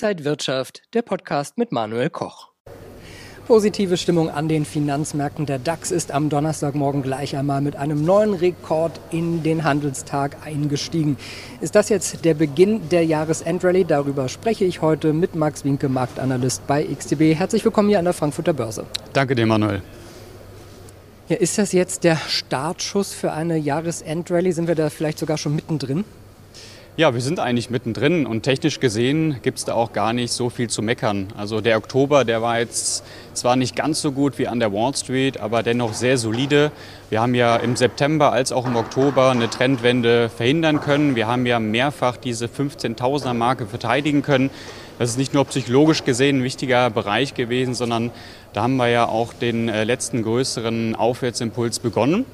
Inside Wirtschaft, der Podcast mit Manuel Koch. Positive Stimmung an den Finanzmärkten. Der DAX ist am Donnerstagmorgen gleich einmal mit einem neuen Rekord in den Handelstag eingestiegen. Ist das jetzt der Beginn der Jahresendrallye? Darüber spreche ich heute mit Max Winke, Marktanalyst bei XTB. Herzlich willkommen hier an der Frankfurter Börse. Danke dir, Manuel. Ja, ist das jetzt der Startschuss für eine Jahresendrallye? Sind wir da vielleicht sogar schon mittendrin? Ja, wir sind eigentlich mittendrin und technisch gesehen gibt es da auch gar nicht so viel zu meckern. Also der Oktober, der war jetzt zwar nicht ganz so gut wie an der Wall Street, aber dennoch sehr solide. Wir haben ja im September als auch im Oktober eine Trendwende verhindern können. Wir haben ja mehrfach diese 15.000er Marke verteidigen können. Das ist nicht nur psychologisch gesehen ein wichtiger Bereich gewesen, sondern da haben wir ja auch den äh, letzten größeren Aufwärtsimpuls begonnen.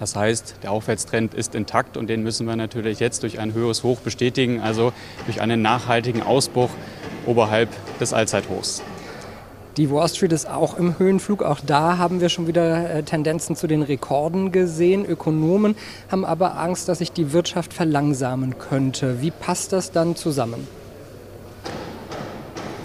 Das heißt, der Aufwärtstrend ist intakt und den müssen wir natürlich jetzt durch ein höheres Hoch bestätigen, also durch einen nachhaltigen Ausbruch oberhalb des Allzeithochs. Die Wall Street ist auch im Höhenflug. Auch da haben wir schon wieder äh, Tendenzen zu den Rekorden gesehen. Ökonomen haben aber Angst, dass sich die Wirtschaft verlangsamen könnte. Wie passt das dann zusammen?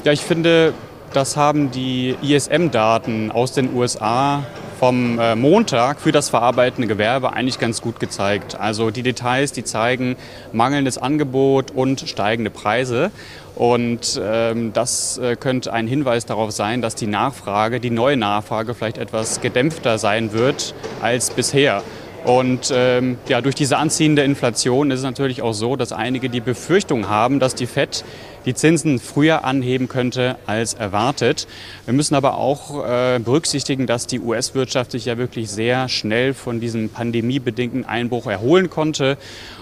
Ja, ich finde, das haben die ISM-Daten aus den USA vom äh, Montag für das verarbeitende Gewerbe eigentlich ganz gut gezeigt. Also die Details, die zeigen mangelndes Angebot und steigende Preise. Und ähm, das äh, könnte ein Hinweis darauf sein, dass die Nachfrage, die neue Nachfrage vielleicht etwas gedämpfter sein wird als bisher. Und ähm, ja, durch diese anziehende Inflation ist es natürlich auch so, dass einige die Befürchtung haben, dass die FED die Zinsen früher anheben könnte als erwartet. Wir müssen aber auch äh, berücksichtigen, dass die US-Wirtschaft sich ja wirklich sehr schnell von diesem pandemiebedingten Einbruch erholen konnte.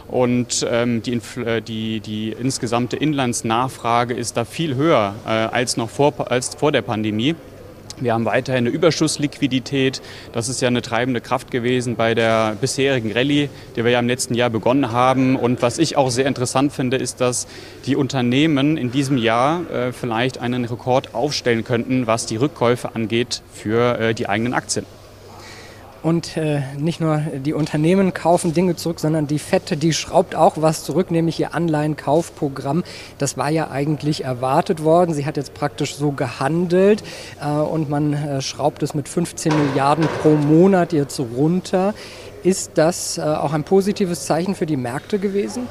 Und ähm, die, äh, die, die insgesamte Inlandsnachfrage ist da viel höher äh, als noch vor, als vor der Pandemie. Wir haben weiterhin eine Überschussliquidität. Das ist ja eine treibende Kraft gewesen bei der bisherigen Rallye, die wir ja im letzten Jahr begonnen haben. Und was ich auch sehr interessant finde, ist, dass die Unternehmen in diesem Jahr äh, vielleicht einen Rekord aufstellen könnten, was die Rückkäufe angeht für äh, die eigenen Aktien. Und äh, nicht nur die Unternehmen kaufen Dinge zurück, sondern die Fette, die schraubt auch was zurück, nämlich ihr Anleihenkaufprogramm. Das war ja eigentlich erwartet worden. Sie hat jetzt praktisch so gehandelt äh, und man äh, schraubt es mit 15 Milliarden pro Monat jetzt runter. Ist das äh, auch ein positives Zeichen für die Märkte gewesen?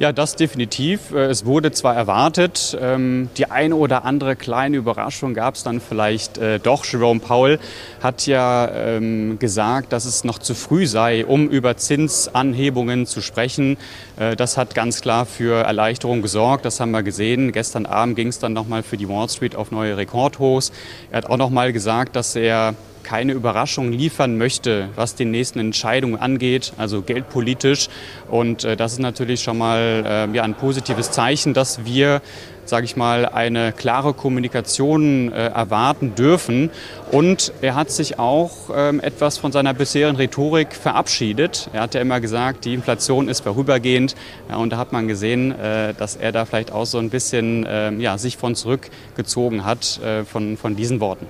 Ja, das definitiv. Äh, es wurde zwar erwartet, ähm, die eine oder andere kleine Überraschung gab es dann vielleicht äh, doch. Jerome Powell hat ja ähm, gesagt, dass es noch zu früh sei, um über Zinsanhebungen zu sprechen. Äh, das hat ganz klar für Erleichterung gesorgt. Das haben wir gesehen. Gestern Abend ging es dann nochmal für die Wall Street auf neue Rekordhochs. Er hat auch nochmal gesagt, dass er keine Überraschung liefern möchte, was die nächsten Entscheidungen angeht, also geldpolitisch. Und äh, das ist natürlich schon mal äh, ja, ein positives Zeichen, dass wir sage ich mal, eine klare Kommunikation äh, erwarten dürfen. Und er hat sich auch ähm, etwas von seiner bisherigen Rhetorik verabschiedet. Er hat ja immer gesagt, die Inflation ist vorübergehend. Ja, und da hat man gesehen, äh, dass er da vielleicht auch so ein bisschen äh, ja, sich von zurückgezogen hat äh, von, von diesen Worten.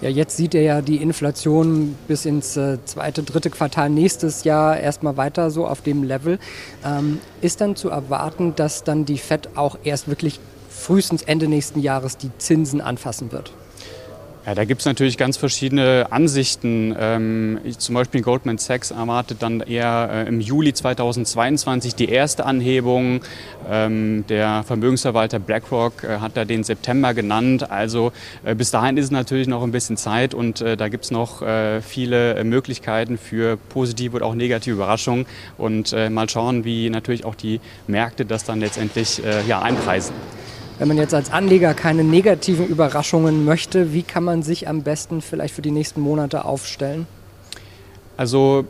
Ja, jetzt sieht er ja die Inflation bis ins äh, zweite, dritte Quartal nächstes Jahr erstmal weiter so auf dem Level. Ähm, ist dann zu erwarten, dass dann die FED auch erst wirklich frühestens Ende nächsten Jahres die Zinsen anfassen wird? Ja, da gibt es natürlich ganz verschiedene Ansichten. Ähm, zum Beispiel Goldman Sachs erwartet dann eher äh, im Juli 2022 die erste Anhebung. Ähm, der Vermögensverwalter BlackRock äh, hat da den September genannt. Also äh, bis dahin ist es natürlich noch ein bisschen Zeit und äh, da gibt es noch äh, viele Möglichkeiten für positive oder auch negative Überraschungen. Und äh, mal schauen, wie natürlich auch die Märkte das dann letztendlich ja, einpreisen. Wenn man jetzt als Anleger keine negativen Überraschungen möchte, wie kann man sich am besten vielleicht für die nächsten Monate aufstellen? Also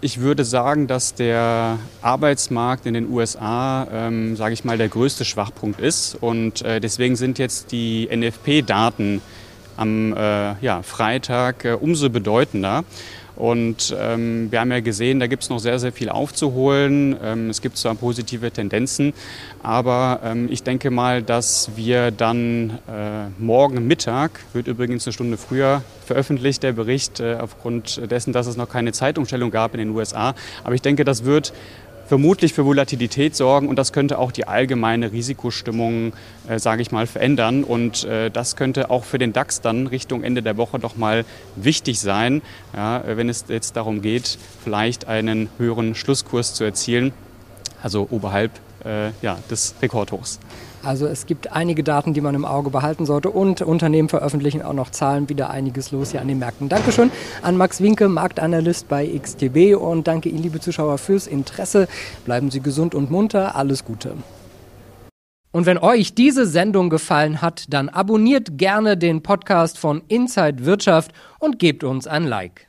ich würde sagen, dass der Arbeitsmarkt in den USA, ähm, sage ich mal, der größte Schwachpunkt ist. Und äh, deswegen sind jetzt die NFP-Daten am äh, ja, Freitag äh, umso bedeutender. Und ähm, wir haben ja gesehen, da gibt es noch sehr, sehr viel aufzuholen. Ähm, es gibt zwar positive Tendenzen, aber ähm, ich denke mal, dass wir dann äh, morgen Mittag, wird übrigens eine Stunde früher veröffentlicht, der Bericht, äh, aufgrund dessen, dass es noch keine Zeitumstellung gab in den USA. Aber ich denke, das wird vermutlich für Volatilität sorgen und das könnte auch die allgemeine Risikostimmung, äh, sage ich mal, verändern. Und äh, das könnte auch für den DAX dann Richtung Ende der Woche doch mal wichtig sein, ja, wenn es jetzt darum geht, vielleicht einen höheren Schlusskurs zu erzielen, also oberhalb äh, ja, des Rekordhochs. Also es gibt einige Daten, die man im Auge behalten sollte und Unternehmen veröffentlichen auch noch Zahlen, wieder einiges los hier an den Märkten. Dankeschön an Max Winke, Marktanalyst bei XTB und danke Ihnen, liebe Zuschauer, fürs Interesse. Bleiben Sie gesund und munter. Alles Gute. Und wenn euch diese Sendung gefallen hat, dann abonniert gerne den Podcast von Inside Wirtschaft und gebt uns ein Like.